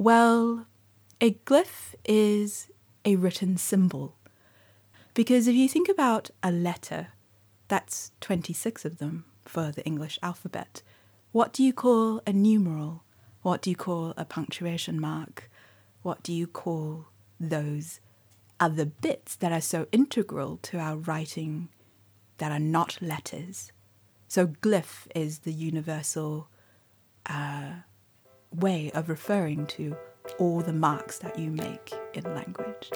Well, a glyph is a written symbol. Because if you think about a letter, that's 26 of them for the English alphabet. What do you call a numeral? What do you call a punctuation mark? What do you call those other bits that are so integral to our writing that are not letters? So, glyph is the universal uh, way of referring to all the marks that you make in language.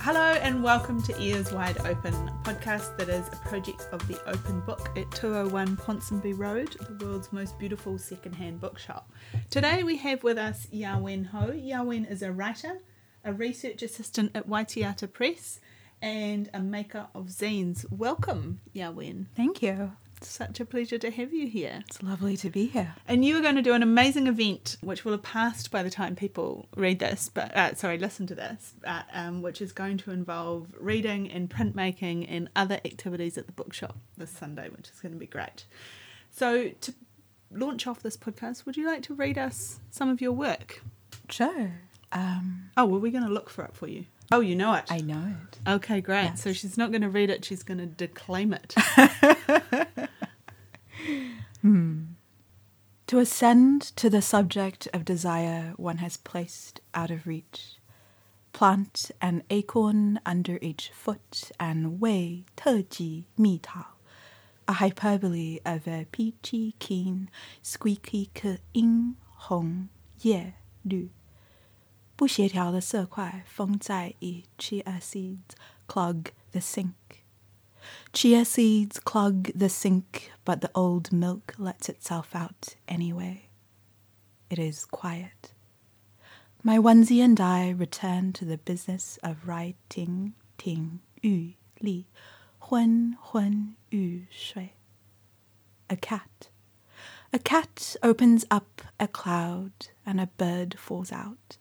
Hello and welcome to Ears Wide Open, podcast that is a project of the Open Book at 201 Ponsonby Road, the world's most beautiful secondhand bookshop. Today we have with us Yawen Ho. Yawen is a writer, a research assistant at Wai-te-ata Press, and a maker of zines. Welcome, Yawen. Thank you. It's such a pleasure to have you here. It's lovely to be here. And you are going to do an amazing event, which will have passed by the time people read this, but uh, sorry, listen to this, um, which is going to involve reading and printmaking and other activities at the bookshop this Sunday, which is going to be great. So, to launch off this podcast, would you like to read us some of your work? Sure. Um, Oh, well, we're going to look for it for you. Oh, you know it. I know it. Okay, great. Yes. So she's not going to read it, she's going to declaim it. hmm. To ascend to the subject of desire one has placed out of reach. Plant an acorn under each foot and wei te ji mi tao. A hyperbole of a peachy keen, squeaky ke ing hong ye lu. 不协调的色块封在以 chia seeds clog the sink. Chia seeds clog the sink, but the old milk lets itself out anyway. It is quiet. My onesie and I return to the business of writing ting yu li, huan huan yu shui. A cat. A cat opens up a cloud and a bird falls out.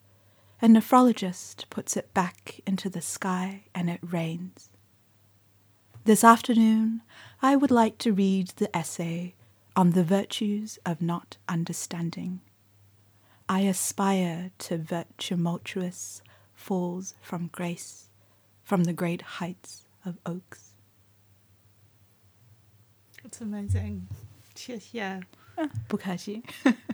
A nephrologist puts it back into the sky and it rains. This afternoon, I would like to read the essay on the virtues of not understanding. I aspire to virtumultuous falls from grace from the great heights of oaks. It's amazing. Cheers, yeah. 不客气.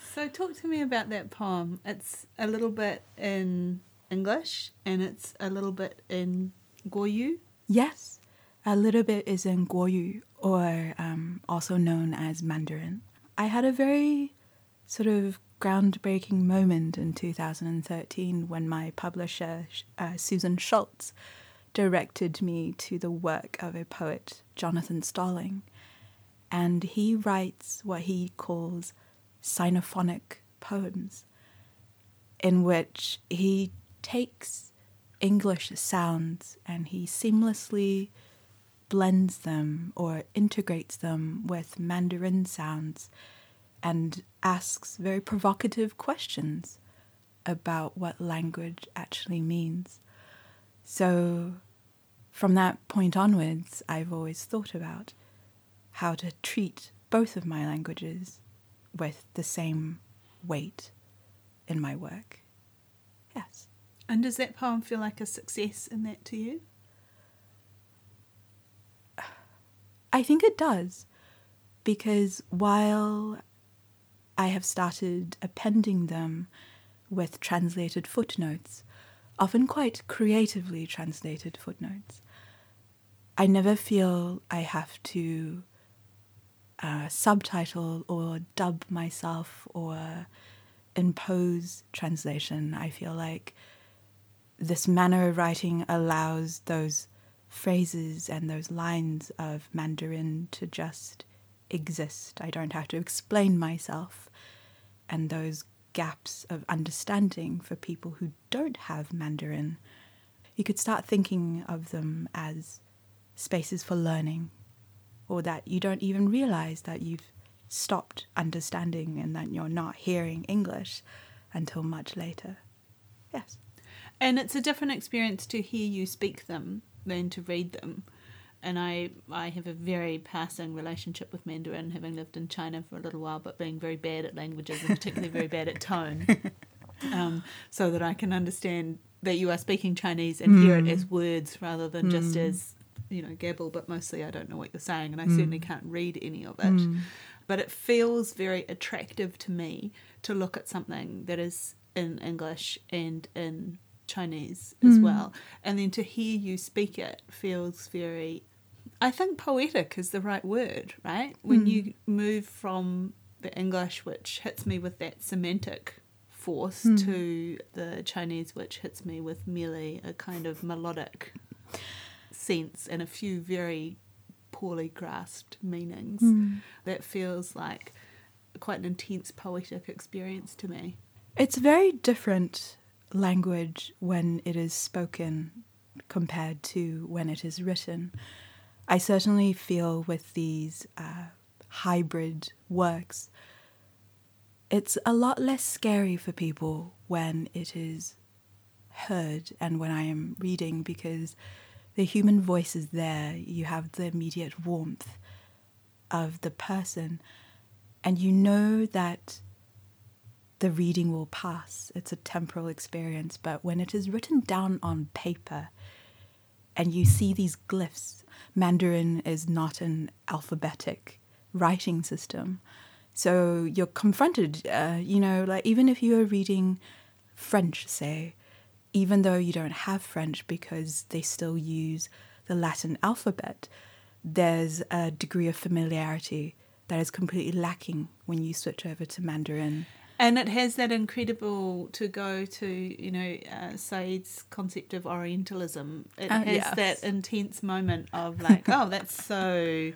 So talk to me about that poem. It's a little bit in English and it's a little bit in Guoyu. Yes, a little bit is in Guoyu, or um, also known as Mandarin. I had a very sort of groundbreaking moment in 2013 when my publisher, uh, Susan Schultz, directed me to the work of a poet, Jonathan Stalling. And he writes what he calls sinophonic poems, in which he takes English sounds and he seamlessly blends them or integrates them with Mandarin sounds and asks very provocative questions about what language actually means. So, from that point onwards, I've always thought about how to treat both of my languages with the same weight in my work. Yes. And does that poem feel like a success in that to you? I think it does, because while I have started appending them with translated footnotes, often quite creatively translated footnotes, I never feel I have to uh, subtitle or dub myself or impose translation. I feel like this manner of writing allows those phrases and those lines of Mandarin to just exist. I don't have to explain myself. And those gaps of understanding for people who don't have Mandarin, you could start thinking of them as spaces for learning, or that you don't even realize that you've stopped understanding and that you're not hearing English until much later. Yes. And it's a different experience to hear you speak them than to read them. and I I have a very passing relationship with Mandarin, having lived in China for a little while, but being very bad at languages and particularly very bad at tone, um, so that I can understand that you are speaking Chinese and hear it as words rather than just as you know gabble. But mostly I don't know what you're saying, and I hmm. certainly can't read any of it. Hmm. But it feels very attractive to me to look at something that is in English and in Chinese as hmm. well. And then to hear you speak it feels very, I think poetic is the right word, right? When you move from the English, which hits me with that semantic force, to the Chinese, which hits me with merely a kind of melodic sense and a few very poorly grasped meanings. That feels like quite an intense poetic experience to me. It's very different language when it is spoken compared to when it is written. I certainly feel with these uh, hybrid works, it's a lot less scary for people when it is heard and when I am reading because the human voice is there. You have the immediate warmth of the person, and you know that the reading will pass. It's a temporal experience, but when it is written down on paper and you see these glyphs, Mandarin is not an alphabetic writing system. So you're confronted, uh, you know, like even if you are reading French, say, even though you don't have French because they still use the Latin alphabet, there's a degree of familiarity that is completely lacking when you switch over to Mandarin. And it has that incredible to go to, you know, uh, Said's concept of Orientalism. It Oh, has yes. that intense moment of like, oh, that's so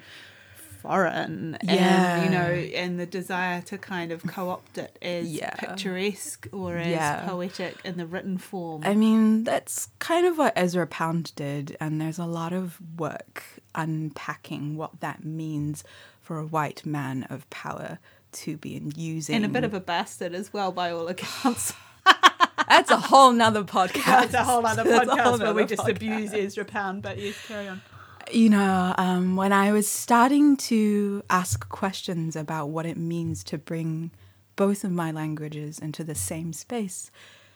foreign, Yeah. and you know, and the desire to kind of co-opt it as Yeah. picturesque or as Yeah. poetic in the written form. I mean, that's kind of what Ezra Pound did, and there's a lot of work unpacking what that means for a white man of power to be in using. and a bit of a bastard as well, by all accounts. That's a whole nother podcast. That's a whole other podcast whole where we just podcast. abuse Ezra Pound. But yes, carry on. You know, um, when I was starting to ask questions about what it means to bring both of my languages into the same space,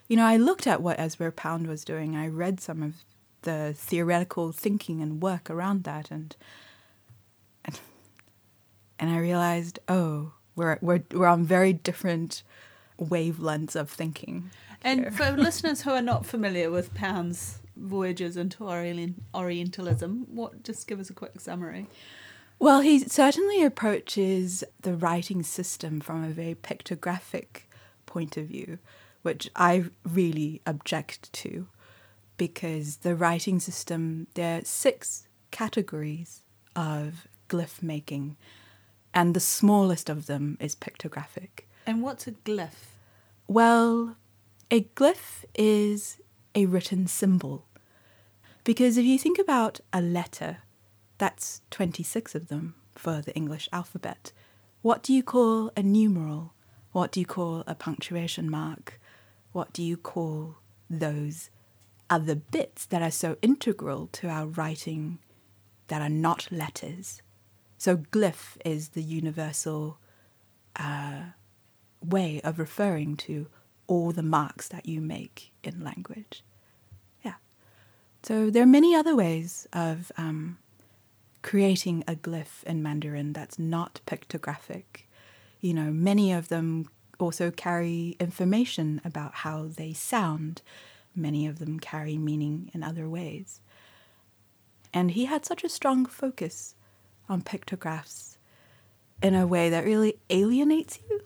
you know, I looked at what Ezra Pound was doing. I read some of the theoretical thinking and work around that, and and, and I realized, oh, we're we're we're on very different wavelengths of thinking. And for listeners who are not familiar with Pound's voyages into Orientalism, what? Just give us a quick summary. Well, he certainly approaches the writing system from a very pictographic point of view, which I really object to because the writing system, there are six categories of glyph making, and the smallest of them is pictographic. And what's a glyph? Well, a glyph is a written symbol. Because if you think about a letter, that's 26 of them for the English alphabet. What do you call a numeral? What do you call a punctuation mark? What do you call those other bits that are so integral to our writing that are not letters? So, glyph is the universal uh, way of referring to all the marks that you make in language. So there are many other ways of um, creating a glyph in Mandarin that's not pictographic. You know, many of them also carry information about how they sound. Many of them carry meaning in other ways. And he had such a strong focus on pictographs in a way that really alienates you.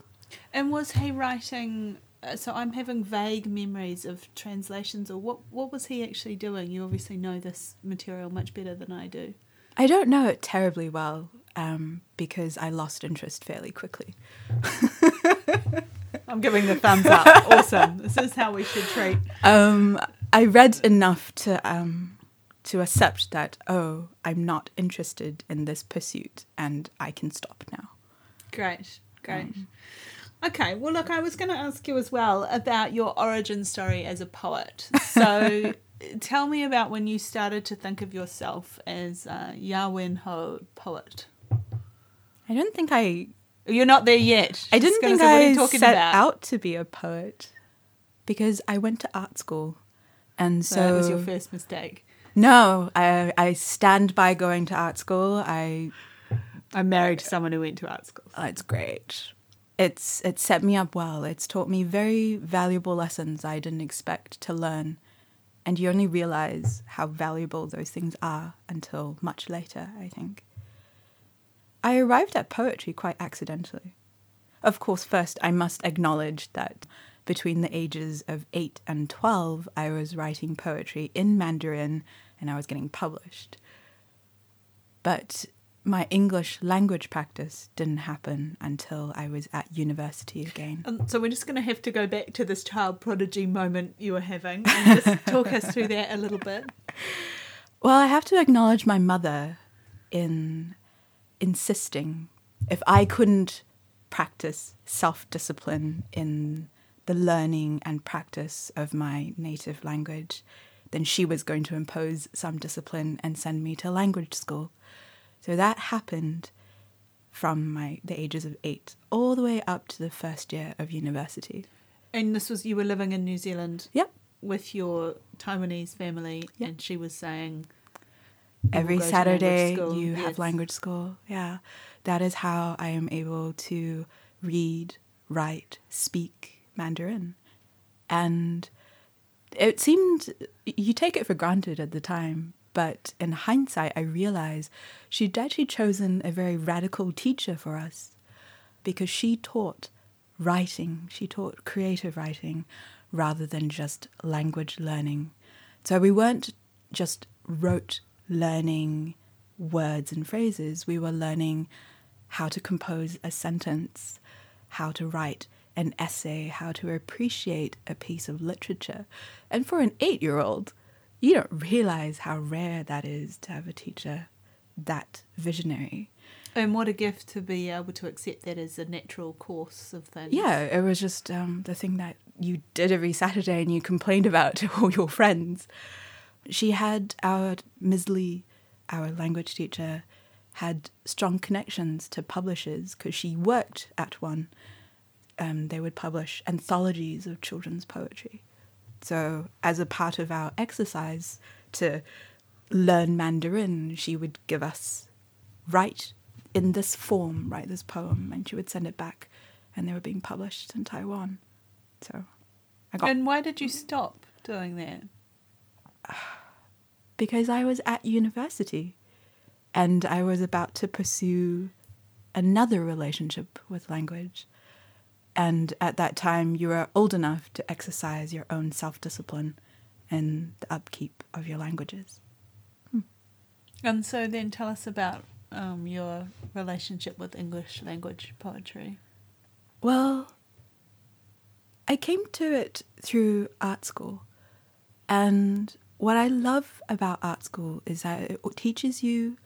And was he writing? Uh, so I'm having vague memories of translations, or what? What was he actually doing? You obviously know this material much better than I do. I don't know it terribly well um, because I lost interest fairly quickly. I'm giving the thumbs up. awesome. This is how we should treat. Um, I read enough to um, to accept that oh, I'm not interested in this pursuit, and I can stop now. Great, great. Okay, well, look, I was going to ask you as well about your origin story as a poet. So, tell me about when you started to think of yourself as a Yawen Ho poet. I don't think I You're not there yet. I didn't think say, I set about? out to be a poet because I went to art school. And so, So that was your first mistake. No, I I stand by going to art school. I I'm married to someone who went to art school. oh, it's great. It's it set me up well. It's taught me very valuable lessons I didn't expect to learn. And you only realize how valuable those things are until much later, I think. I arrived at poetry quite accidentally. Of course, first I must acknowledge that between the ages of 8 and 12, I was writing poetry in Mandarin and I was getting published. But my English language practice didn't happen until I was at university again. Um, so we're just going to have to go back to this child prodigy moment you were having and just talk us through that a little bit. Well, I have to acknowledge my mother in insisting if I couldn't practice self discipline in the learning and practice of my native language, then she was going to impose some discipline and send me to language school. So that happened from my the ages of eight all the way up to the first year of university. And this was you were living in New Zealand Yep. with your Taiwanese family, Yeah. and she was saying every will go to language Saturday you yes. have language school. Yeah. That is how I am able to read, write, speak Mandarin. And it seemed you take it for granted at the time, but in hindsight I realize she'd actually chosen a very radical teacher for us because she taught writing, she taught creative writing rather than just language learning. So we weren't just rote learning words and phrases, we were learning how to compose a sentence, how to write an essay, how to appreciate a piece of literature. And for an eight year old, you don't realize how rare that is to have a teacher that visionary. And what a gift to be able to accept that as a natural course of things. Yeah, it was just um, the thing that you did every Saturday and you complained about to all your friends. She had our Ms. Lee, our language teacher, had strong connections to publishers because she worked at one. Um, they would publish anthologies of children's poetry. So, as a part of our exercise to learn Mandarin, she would give us write in this form, write this poem, and she would send it back, and they were being published in Taiwan. So, I got And why did you stop doing that? because I was at university, and I was about to pursue another relationship with language. And at that time, you were old enough to exercise your own self discipline in the upkeep of your languages. And so then tell us about um, your relationship with English language poetry. Well, I came to it through art school. And what I love about art school is that it teaches you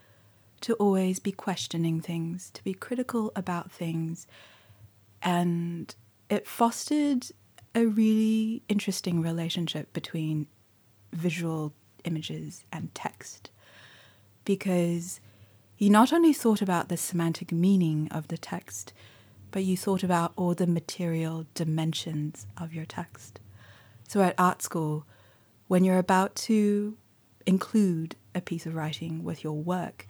to always be questioning things, to be critical about things. And it fostered a really interesting relationship between visual images and text because you not only thought about the semantic meaning of the text, but you thought about all the material dimensions of your text. So at art school, when you're about to include a piece of writing with your work,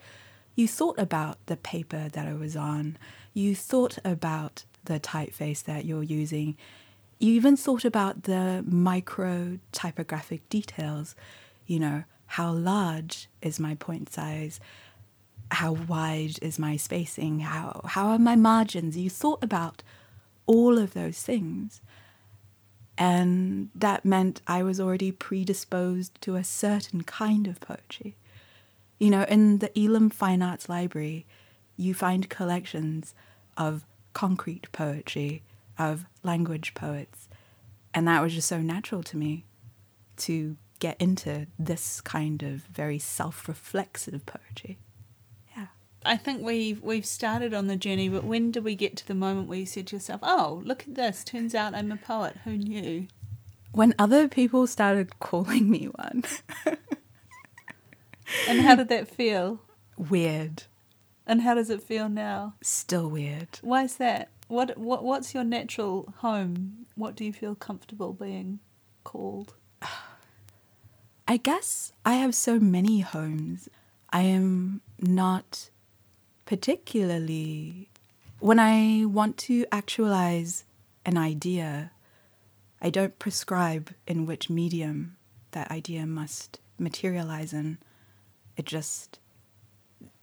you thought about the paper that it was on, you thought about the typeface that you're using, you even thought about the micro typographic details. You know, how large is my point size? How wide is my spacing? How, how are my margins? You thought about all of those things. And that meant I was already predisposed to a certain kind of poetry. You know, in the Elam Fine Arts Library, you find collections of concrete poetry, of language poets. And that was just so natural to me to get into this kind of very self reflexive poetry. Yeah. I think we've we've started on the journey, but when do we get to the moment where you said to yourself, "Oh, look at this! Turns out I'm a poet. Who knew?" When other people started calling me one, And how did that feel? weird. And how does it feel now? Still weird. Why is that? What what what's your natural home? What do you feel comfortable being called? I guess I have so many homes. I am not particularly. When I want to actualize an idea, I don't prescribe in which medium that idea must materialize in. It just.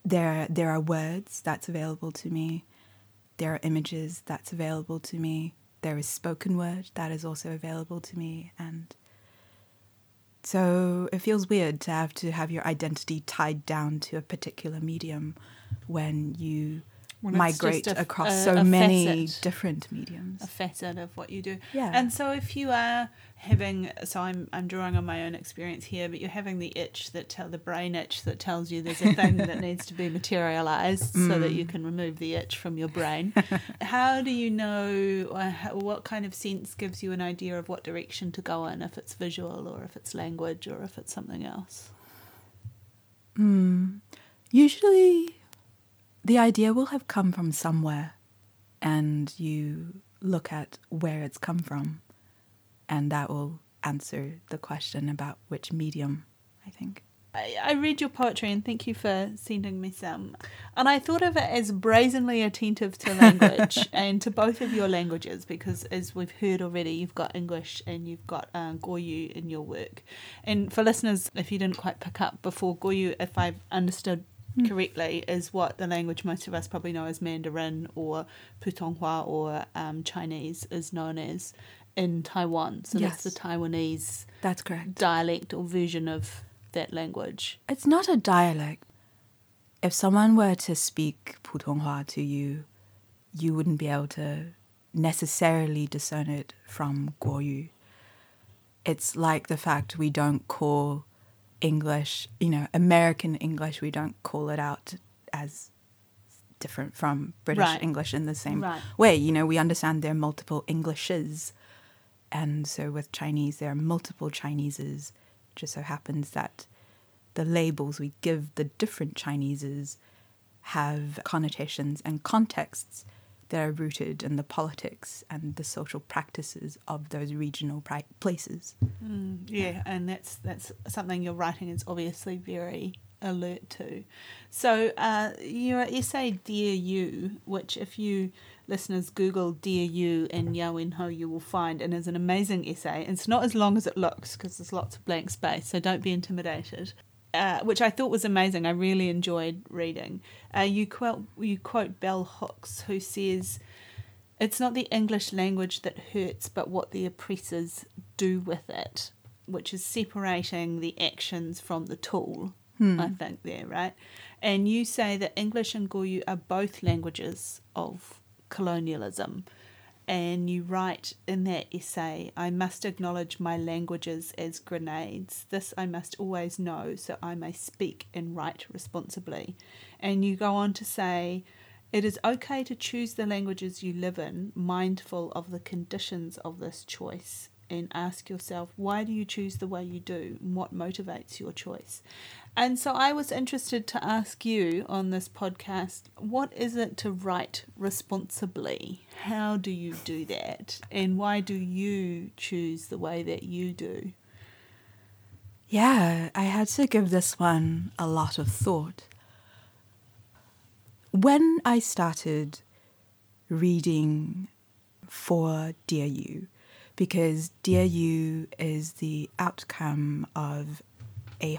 There, there are words that's available to me. There are images that's available to me. There is spoken word that is also available to me. And so it feels weird to have to have your identity tied down to a particular medium when you When migrate a- across a- so a many facet. different mediums. a facet of what you do. Yeah. And so if you are having so I'm I'm drawing on my own experience here, but you're having the itch that tell the brain itch that tells you there's a thing that needs to be materialized so that Mm. you can remove the itch from your brain. How do you know or how, what kind of sense gives you an idea of what direction to go in if it's visual or if it's language or if it's something else? Hmm. Usually, the idea will have come from somewhere, and you look at where it's come from, and that will answer the question about which medium, I think. I, I read your poetry and thank you for sending me some. And I thought of it as brazenly attentive to language and to both of your languages because, as we've heard already, you've got English and you've got uh, Guoyu in your work. And for listeners, if you didn't quite pick up before, Guoyu, if I've understood correctly, is what the language most of us probably know as Mandarin or Putonghua or um, Chinese is known as in Taiwan. So that's the Taiwanese That's correct. dialect or version of that language. It's not a dialect. If someone were to speak Putonghua to you, you wouldn't be able to necessarily discern it from Guoyu. It's like the fact we don't call English, you know, American English, we don't call it out as different from British Right. English in the same Right. way. You know, we understand there are multiple Englishes. And so with Chinese, there are multiple Chineses. It just so happens that the labels we give the different Chineses have connotations and contexts that are rooted in the politics and the social practices of those regional pri- places. Mm, yeah, and that's that's something your writing is obviously very alert to. So uh, your essay "Dear You," which if you listeners Google "Dear You" in Yawenho, you will find, and is an amazing essay. It's not as long as it looks because there's lots of blank space, so don't be intimidated. Uh, which I thought was amazing. I really enjoyed reading. Uh, you quote you quote Bell Hooks, who says. It's not the English language that hurts, but what the oppressors do with it, which is separating the actions from the tool, I think, there, right? And you say that English and Guoyu are both languages of colonialism. And you write in that essay, I must acknowledge my languages as grenades. This I must always know so I may speak and write responsibly. And you go on to say, it is okay to choose the languages you live in, mindful of the conditions of this choice, and ask yourself, why do you choose the way you do? And what motivates your choice? And so I was interested to ask you on this podcast, what is it to write responsibly? How do you do that? And why do you choose the way that you do? Yeah, I had to give this one a lot of thought. When I started reading for Dear You, because Dear You is the outcome of a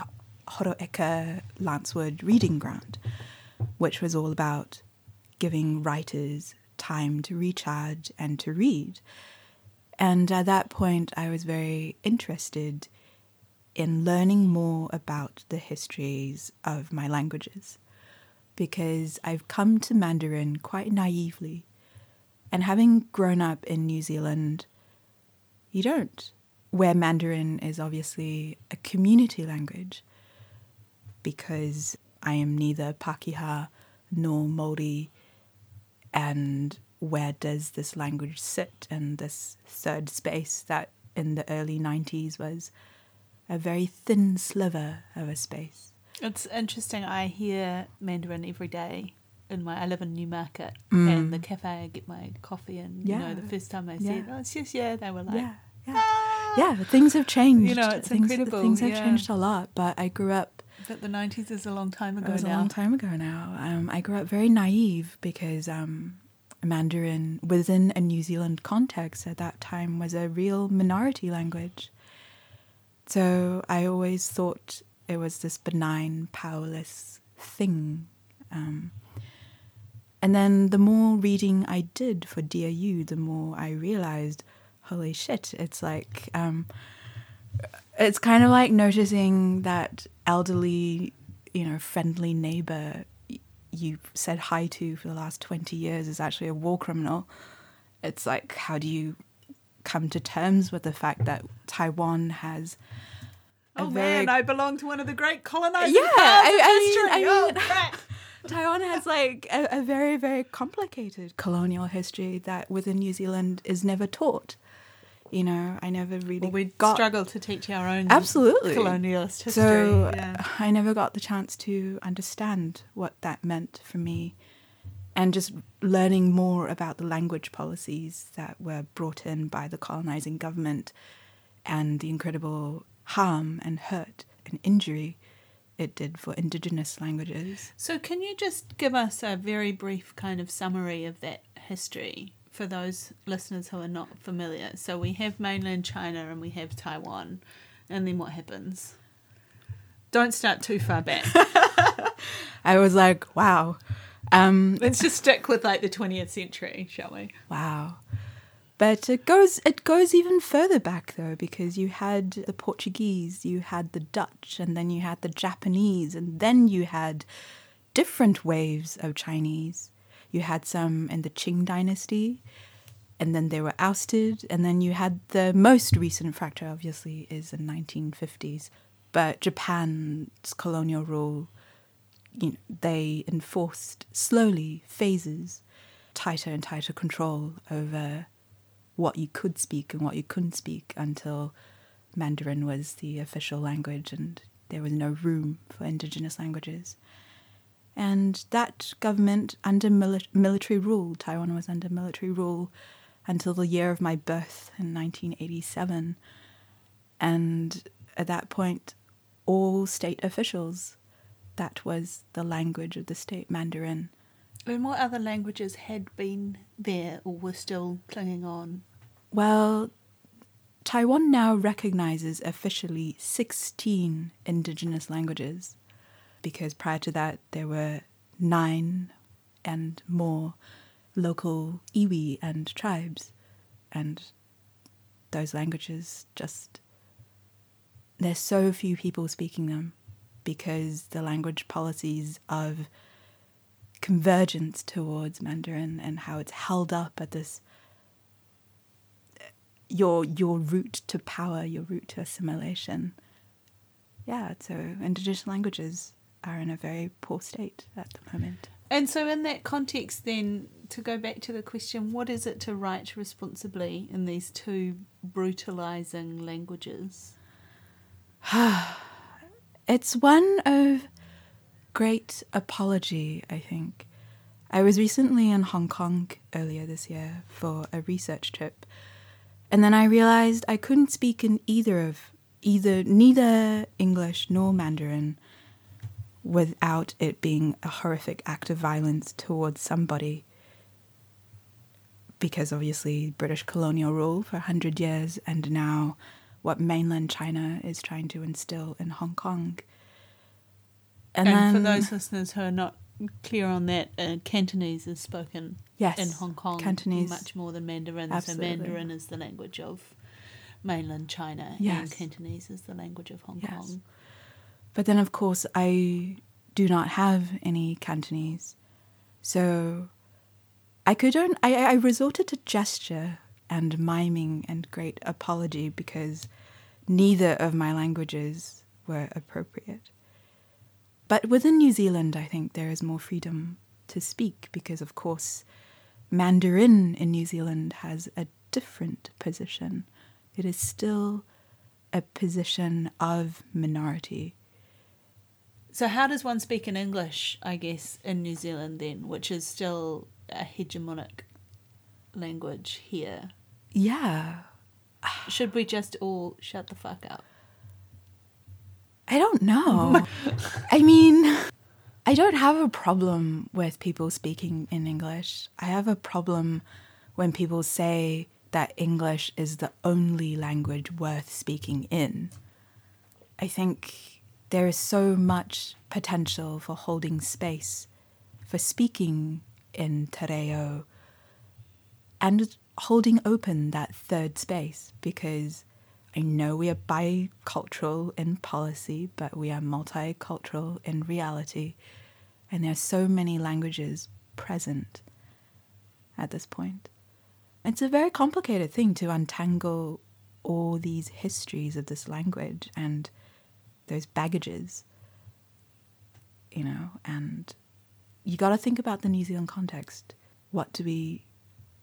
Horoeka Lancewood reading grant, which was all about giving writers time to recharge and to read. And at that point, I was very interested in learning more about the histories of my languages because I've come to Mandarin quite naively. And having grown up in New Zealand, you don't, where Mandarin is obviously a community language because I am neither Pakeha nor Māori. And where does this language sit in this third space that in the early 90s was a very thin sliver of a space. It's interesting. I hear Mandarin every day in my. I live in Newmarket, Mm. and the cafe I get my coffee in. You know, the first time I Yeah. said, "Oh, it's yes, yeah," they were like, yeah, yeah. "Ah!" Yeah, things have changed. You know, it's things, incredible, Things have yeah. changed a lot, but I grew up But the nineties is a long time ago It was now. a long time ago now. Um, I grew up very naive because um, Mandarin, within a New Zealand context at that time, was a real minority language. So I always thought it was this benign, powerless thing. Um, and then the more reading I did for Dear You, the more I realized, holy shit, it's like, um, it's kind of like noticing that elderly, you know, friendly neighbor you said hi to for the last 20 years is actually a war criminal. It's like, how do you come to terms with the fact that Taiwan has oh very man, I belong to one of the great colonizing Yeah, I- I mean- history. I oh mean- crap! Taiwan has like a, a very, very complicated colonial history that within New Zealand is never taught. You know, I never really Well, we got struggle to teach our own absolutely colonialist history. So yeah. I never got the chance to understand what that meant for me, and just learning more about the language policies that were brought in by the colonizing government, and the incredible harm and hurt and injury it did for indigenous languages. So, can you just give us a very brief kind of summary of that history for those listeners who are not familiar? So, we have mainland China and we have Taiwan, and then what happens? Don't start too far back. I was like, wow. Um, Let's just stick with like the 20th century, shall we? Wow. But it goes it goes even further back though because you had the Portuguese, you had the Dutch, and then you had the Japanese, and then you had different waves of Chinese. You had some in the Qing dynasty, and then they were ousted, and then you had the most recent fracture obviously is in the 1950s. But Japan's colonial rule you know, they enforced slowly phases, tighter and tighter control over what you could speak and what you couldn't speak until Mandarin was the official language and there was no room for indigenous languages. And that government, under mili- military rule, Taiwan was under military rule until the year of my birth in 1987. And at that point, all state officials that was the language of the state, Mandarin. And what other languages had been there or were still clinging on? Well, Taiwan now recognizes officially 16 indigenous languages because prior to that there were nine and more local iwi and tribes and those languages just there's so few people speaking them because the language policies of convergence towards Mandarin and how it's held up at this your your route to power, your route to assimilation. Yeah, so indigenous languages are in a very poor state at the moment. And so, in that context, then, to go back to the question, what is it to write responsibly in these two brutalizing languages? It's one of great apology, I think. I was recently in Hong Kong earlier this year for a research trip, and then I realized I couldn't speak in either of either neither English nor Mandarin without it being a horrific act of violence towards somebody. Because obviously British colonial rule for a hundred years, and now what mainland China is trying to instill in Hong Kong. And, then, for those listeners who are not clear on that, uh, Cantonese is spoken yes, in Hong Kong Cantonese, much more than Mandarin. Absolutely. So Mandarin is the language of mainland China, and Yes. Cantonese is the language of Hong Yes. Kong. But then, of course, I do not have any Cantonese. So I could only, I, I resorted to gesture and miming and great apology because neither of my languages were appropriate. But within New Zealand, I think there is more freedom to speak because, of course, Mandarin in New Zealand has a different position It is still a position of minority. So, how does one speak in English, I guess, in New Zealand then, which is still a hegemonic language here? Yeah. Should we just all shut the fuck up? I don't know. I mean, I don't have a problem with people speaking in English. I have a problem when people say that English is the only language worth speaking in. I think there is so much potential for holding space, for speaking in Te Reo, and holding open that third space because I know we are bicultural in policy, but we are multicultural in reality. And there are so many languages present at this point. It's a very complicated thing to untangle all these histories of this language and those baggages, you know, and you got to think about the New Zealand context. What do we,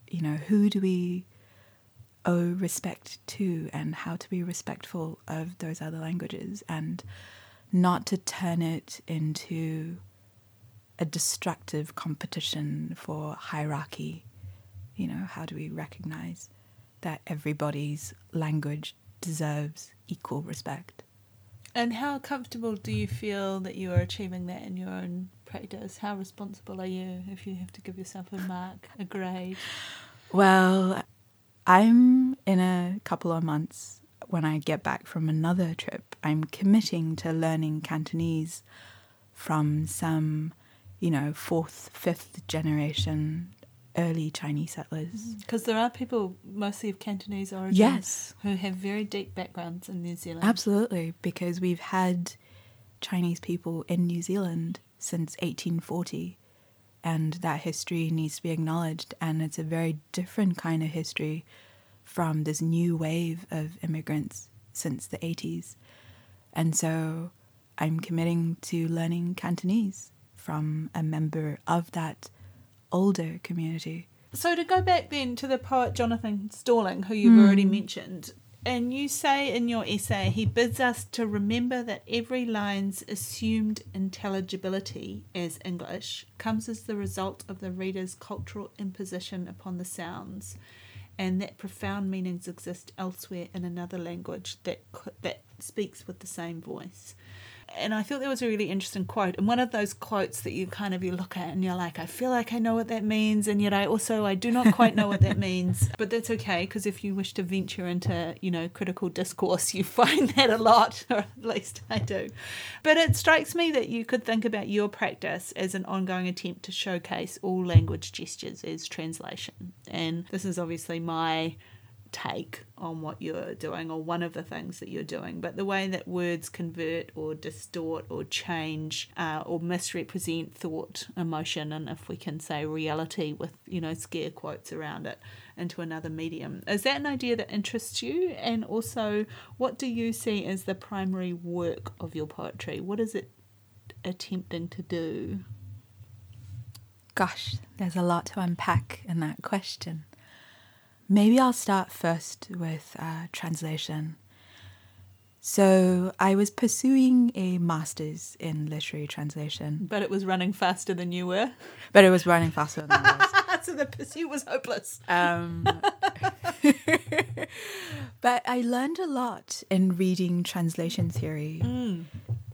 you know, who do we owe respect to and how to be respectful of those other languages and not to turn it into a destructive competition for hierarchy. You know, how do we recognize that everybody's language deserves equal respect? And how comfortable do you feel that you are achieving that in your own practice? How responsible are you if you have to give yourself a mark, a grade? Well, I'm in a couple of months when I get back from another trip, I'm committing to learning Cantonese from some, you know, fourth, fifth generation early Chinese settlers. Mm. Because there are people, mostly of Cantonese origin, Yes. who have very deep backgrounds in New Zealand. Absolutely, because we've had Chinese people in New Zealand since 1840, and that history needs to be acknowledged. And it's a very different kind of history from this new wave of immigrants since the 80s. And so I'm committing to learning Cantonese from a member of that older community. So to go back then to the poet Jonathan Stalling, who you've hmm. already mentioned, and you say in your essay, he bids us to remember that every line's assumed intelligibility as English comes as the result of the reader's cultural imposition upon the sounds, and that profound meanings exist elsewhere in another language that that speaks with the same voice. And I thought that was a really interesting quote, and one of those quotes that you kind of you look at and you're like, I feel like I know what that means, and yet I also I do not quite know what that means. But that's okay because if you wish to venture into you know critical discourse, you find that a lot, or at least I do. But it strikes me that you could think about your practice as an ongoing attempt to showcase all language gestures as translation, and this is obviously my take on what you're doing or one of the things that you're doing but the way that words convert or distort or change uh, or misrepresent thought emotion and if we can say reality with you know scare quotes around it into another medium. Is that an idea that interests you? And also what do you see as the primary work of your poetry? What is it attempting to do? Gosh, there's a lot to unpack in that question. Maybe I'll start first with uh, translation. So, I was pursuing a master's in literary translation, but it was running faster than you were but it was running faster than I was. so the pursuit was hopeless Um, but I learned a lot in reading translation theory.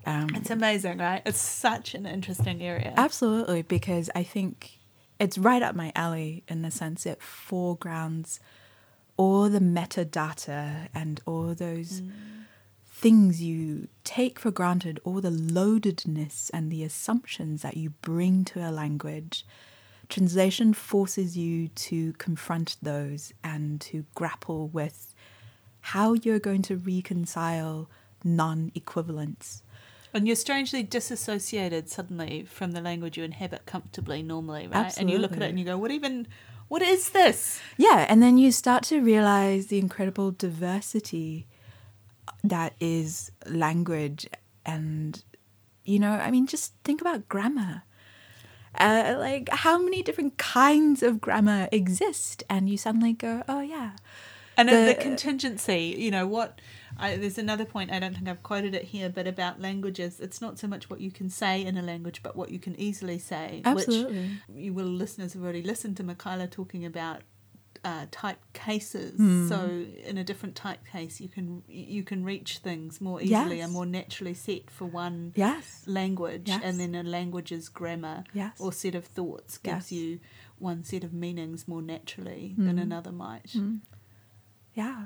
Um, It's amazing, right? It's such an interesting area. Absolutely, because I think it's right up my alley in the sense it foregrounds all the metadata and all those mm. things you take for granted, all the loadedness and the assumptions that you bring to a language. Translation forces you to confront those and to grapple with how you're going to reconcile non equivalence. And you're strangely disassociated suddenly from the language you inhabit comfortably normally, right? And you look at it and you go, what even, what is this? Yeah, and then you start to realize the incredible diversity that is language. And, you know, I mean, just think about grammar. Uh, like, how many different kinds of grammar exist? And you suddenly go, oh, yeah. And the, The- contingency, you know, what I, there's another point, I don't think I've quoted it here, but about languages, it's not so much what you can say in a language, but what you can easily say. Absolutely. Which you will, listeners have already listened to Michaela talking about uh, type cases. Hmm. So in a different type case, you can you can reach things more easily Yes. and more naturally set for one Yes. language, Yes. and then a language's grammar Yes. or set of thoughts gives you one set of meanings more naturally Hmm. than another might. Yeah.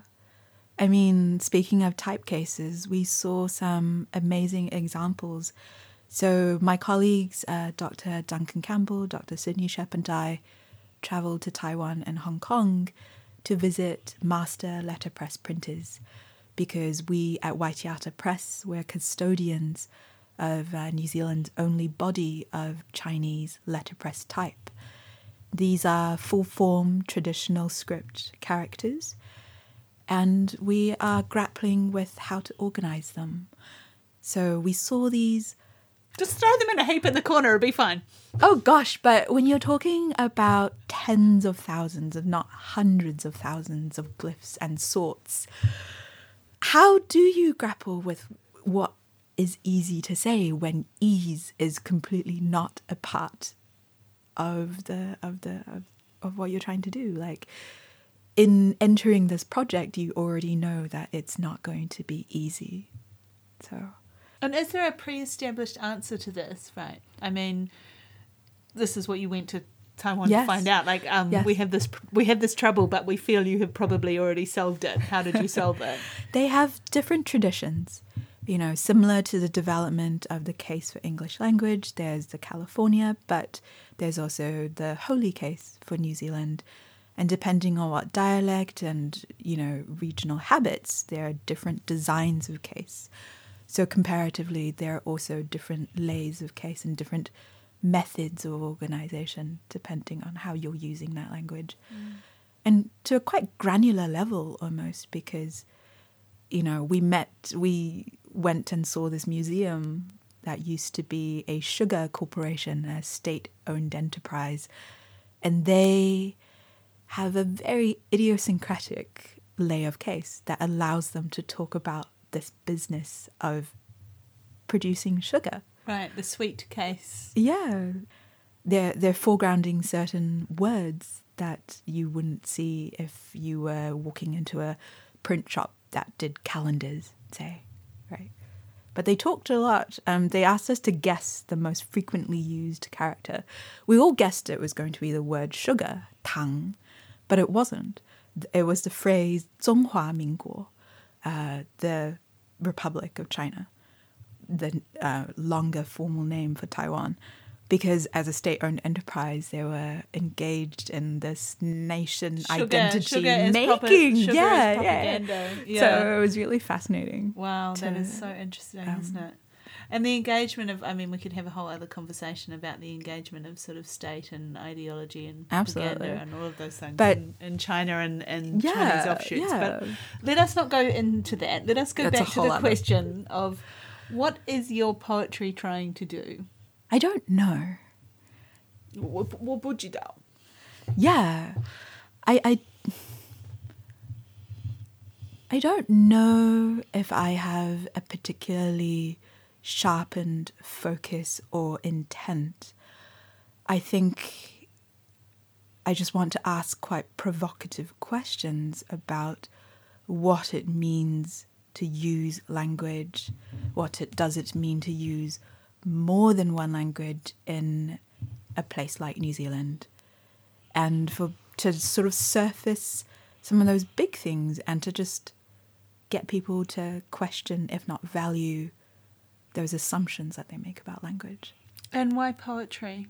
I mean, speaking of type cases, we saw some amazing examples. So, my colleagues, uh, Dr. Duncan Campbell, Dr. Sydney Shep, and I traveled to Taiwan and Hong Kong to visit master letterpress printers because we at Wai-te-ata Press were custodians of uh, New Zealand's only body of Chinese letterpress type. These are full form traditional script characters and we are grappling with how to organize them. So we saw these. Just throw them in a heap in the corner, it'll be fine. Oh gosh, but when you're talking about tens of thousands, if not hundreds of thousands of glyphs and sorts, how do you grapple with what is easy to say when ease is completely not a part of the of the of, of what you're trying to do? Like in entering this project, you already know that it's not going to be easy. So And is there a pre-established answer to this? Right. I mean, this is what you went to Taiwan Yes. to find out. Like, um, Yes. we have this we have this trouble, but we feel you have probably already solved it. How did you solve it? they have different traditions. You know, similar to the development of the case for English language, there's the California, but there's also the Holy case for New Zealand. And depending on what dialect and, you know, regional habits, there are different designs of case. So comparatively, there are also different lays of case and different methods of organization depending on how you're using that language. Mm. And to a quite granular level almost because you know, we met, we went and saw this museum that used to be a sugar corporation, a state owned enterprise. And they have a very idiosyncratic lay of case that allows them to talk about this business of producing sugar. Right, the sweet case. Yeah. They're they're foregrounding certain words that you wouldn't see if you were walking into a print shop that did calendars, say. Right. But they talked a lot. Um, they asked us to guess the most frequently used character. We all guessed it was going to be the word sugar, tang, but it wasn't. It was the phrase 中华民国, uh, the Republic of China the uh, longer formal name for Taiwan, because as a state-owned enterprise, they were engaged in this nation Sugar- identity sugar is making. propa- sugar is yeah, yeah. propaganda. So Yeah. it was really fascinating. Wow, that is to, so interesting, um, isn't it? and the engagement of i mean we could have a whole other conversation about the engagement of sort of state and ideology and Absolutely. propaganda and all of those things but, in, in china and, and yeah, chinese offshoots. yeah. but let us not go into that. Let us go That's back to the question of what is your poetry trying to do? I don't know. What would you do yeah. I i I don't know if I have a particularly sharpened focus or intent. I think I just want to ask quite provocative questions about what it means to use language, what it does it mean to use more than one language in a place like New Zealand, and for to sort of surface some of those big things and to just get people to question, if not value, those assumptions that they make about language. And why poetry?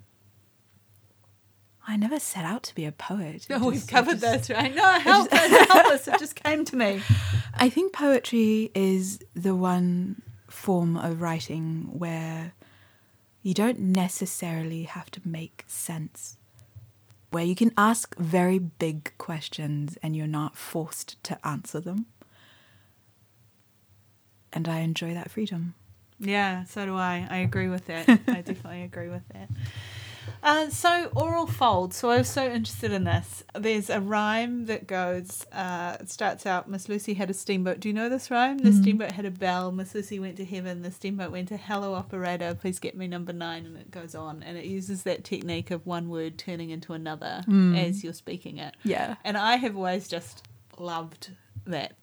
I never set out to be a poet. It Oh, we've covered just- this, right? No, help us, help us. It just came to me. I think poetry is the one form of writing where you don't necessarily have to make sense, where you can ask very big questions and you're not forced to answer them. And I enjoy that freedom. Yeah, so do I. I agree with that. I definitely agree with that. Uh, so oral fold. So I was so interested in this. There's a rhyme that goes. Uh, it starts out. Miss Lucy had a steamboat. Do you know this rhyme? The Mhm. steamboat had a bell. Miss Lucy went to heaven. The steamboat went to hello operator. Please get me number nine. And it goes on. And it uses that technique of one word turning into another Mm. as you're speaking it. Yeah. And I have always just loved that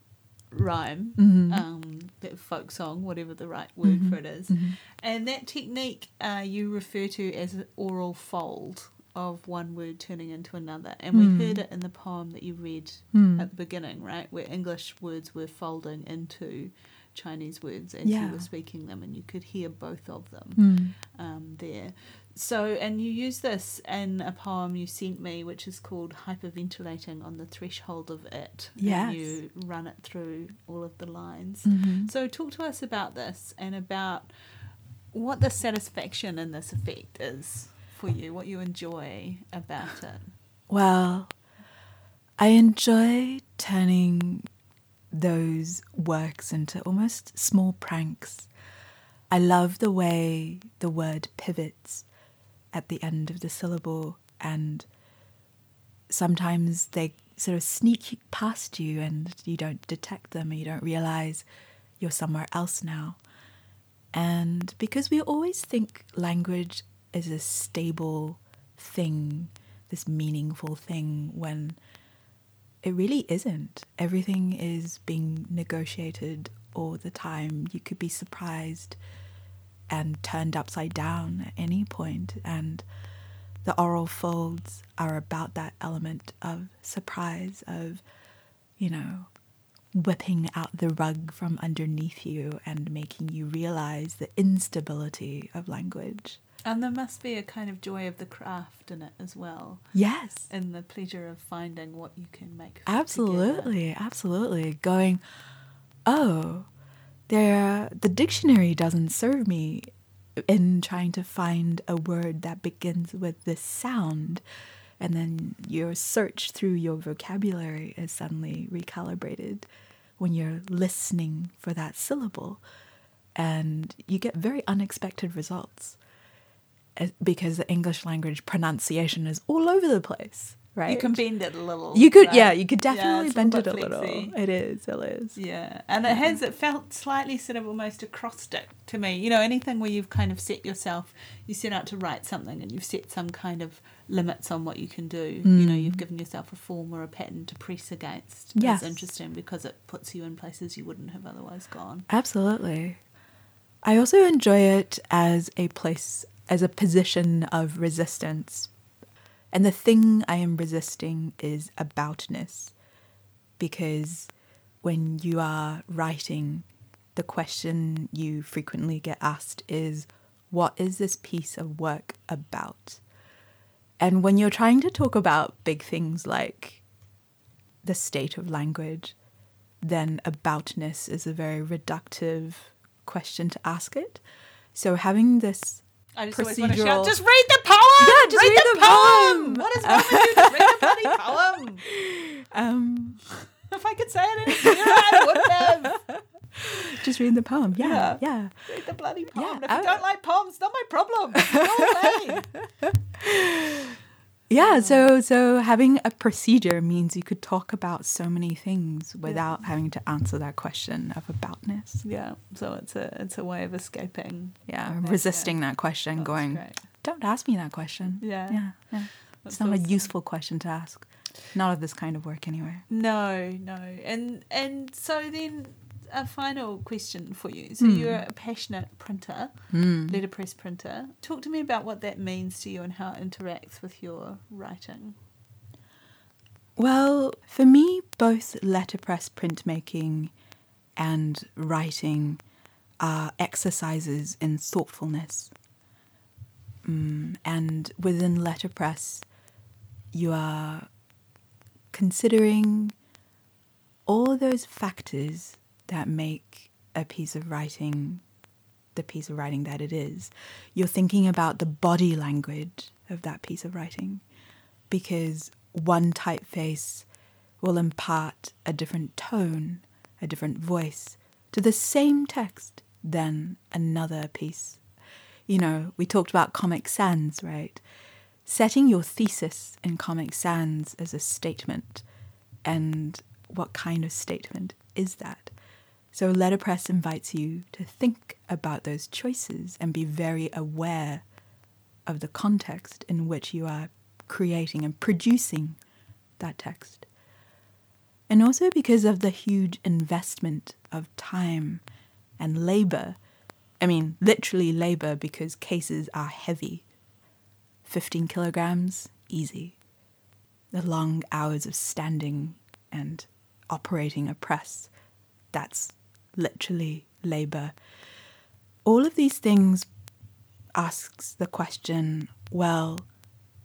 rhyme. Mhm. Um, that folk song, whatever the right word Mhm. for it is. Mhm. And that technique uh, you refer to as an oral fold of one word turning into another. And we Hmm. heard it in the poem that you read Hmm. at the beginning, right? Where English words were folding into Chinese words as Yeah. you were speaking them, and you could hear both of them Hmm. um, there. So, and you use this in a poem you sent me, which is called Hyperventilating on the Threshold of It. Yes. And you run it through all of the lines. Mhm. So, talk to us about this and about what the satisfaction in this effect is for you, what you enjoy about it. Well, I enjoy turning those works into almost small pranks. I love the way the word pivots at the end of the syllable, and sometimes they sort of sneak past you and you don't detect them and you don't realize you're somewhere else now. And because we always think language is a stable thing, this meaningful thing, when it really isn't. Everything is being negotiated all the time. You could be surprised and turned upside down at any point, and the oral folds are about that element of surprise, of, you know, whipping out the rug from underneath you and making you realize the instability of language. And there must be a kind of joy of the craft in it as well, Yes. and the pleasure of finding what you can make. fit together. Absolutely, absolutely. Going, oh, there. The dictionary doesn't serve me in trying to find a word that begins with this sound, and then your search through your vocabulary is suddenly recalibrated when you're listening for that syllable, and you get very unexpected results uh, because the English language pronunciation is all over the place. Right? You can bend it a little. You could, right? yeah, you could definitely it's bend all it a bit little. flexy. It is, it is. Yeah, and it has it felt slightly sort of almost acrostic to me. You know, anything where you've kind of set yourself, you set out to write something, and you've set some kind of limits on what you can do. You know, Mm. you've given yourself a form or a pattern to press against. Yes. It's interesting because it puts you in places you wouldn't have otherwise gone. Absolutely. I also enjoy it as a place, as a position of resistance. And the thing I am resisting is aboutness. Because when you are writing, the question you frequently get asked is, What is this piece of work about? And when you're trying to talk about big things like the state of language, then aboutness is a very reductive question to ask it. So having this I just always want to Procedural- shout, just read the poem! Yeah, just read the poem! What is wrong with you? Just read the bloody poem! um If I could say it any clearer, I would have. Read the poem. Yeah, Yeah. yeah. Read the bloody poem. Yeah, if you I- don't like poems, not my problem. Go away. Yeah, so so having a procedure means you could talk about so many things without having to answer that question of aboutness. Yeah, so it's a it's a way of escaping. Yeah, resisting that question, That's going, great. don't ask me that question. Yeah. Yeah, yeah. It's not awesome. a useful question to ask. Not of this kind of work, anyway. No, no, and and so then a final question for you. So Hmm. you're a passionate printer, Mm. letterpress printer. Talk to me about what that means to you and how it interacts with your writing. Well, for me, both letterpress printmaking and writing are exercises in thoughtfulness. Mm, and within letterpress, you are considering all those factors that make a piece of writing the piece of writing that it is. You're thinking about the body language of that piece of writing because one typeface will impart a different tone, a different voice to the same text than another piece. You know, we talked about Comic Sans, right? setting your thesis in Comic Sans as a statement. And what kind of statement is that? So, Letterpress invites you to think about those choices and be very aware of the context in which you are creating and producing that text. And also because of the huge investment of time and labor. I mean, literally labor because cases are heavy 15 kilograms, easy. The long hours of standing and operating a press, that's literally labor. All of these things asks the question, well,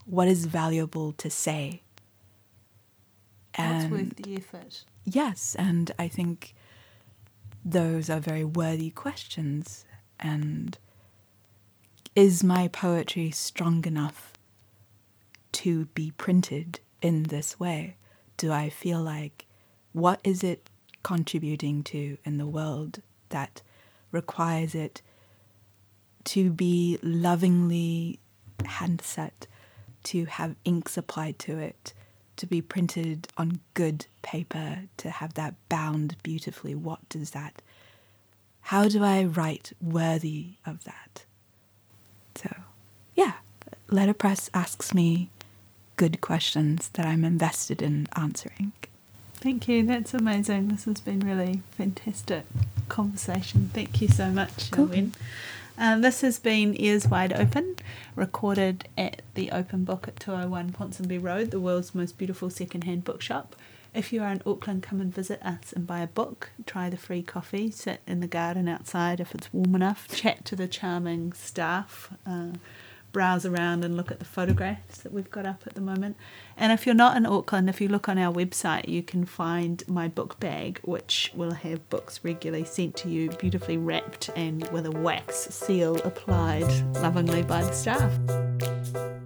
what is valuable to say? And What's worth the effort? Yes, and I think those are very worthy questions. And is my poetry strong enough to be printed in this way? Do I feel like what is it contributing to in the world that requires it to be lovingly handset, to have inks applied to it, to be printed on good paper, to have that bound beautifully? What does that? How do I write worthy of that? So, yeah, letterpress asks me good questions that I'm invested in answering. Thank you. That's amazing. This has been really fantastic conversation. Thank you so much, cool. Uh, this has been Ears Wide Open, recorded at the Open Book at 201 Ponsonby Road, the world's most beautiful secondhand bookshop. If you are in Auckland, come and visit us and buy a book. Try the free coffee, sit in the garden outside if it's warm enough, chat to the charming staff. Uh, browse around and look at the photographs that we've got up at the moment. And if you're not in Auckland, if you look on our website, you can find my book bag, which will have books regularly sent to you, beautifully wrapped and with a wax seal applied lovingly by the staff.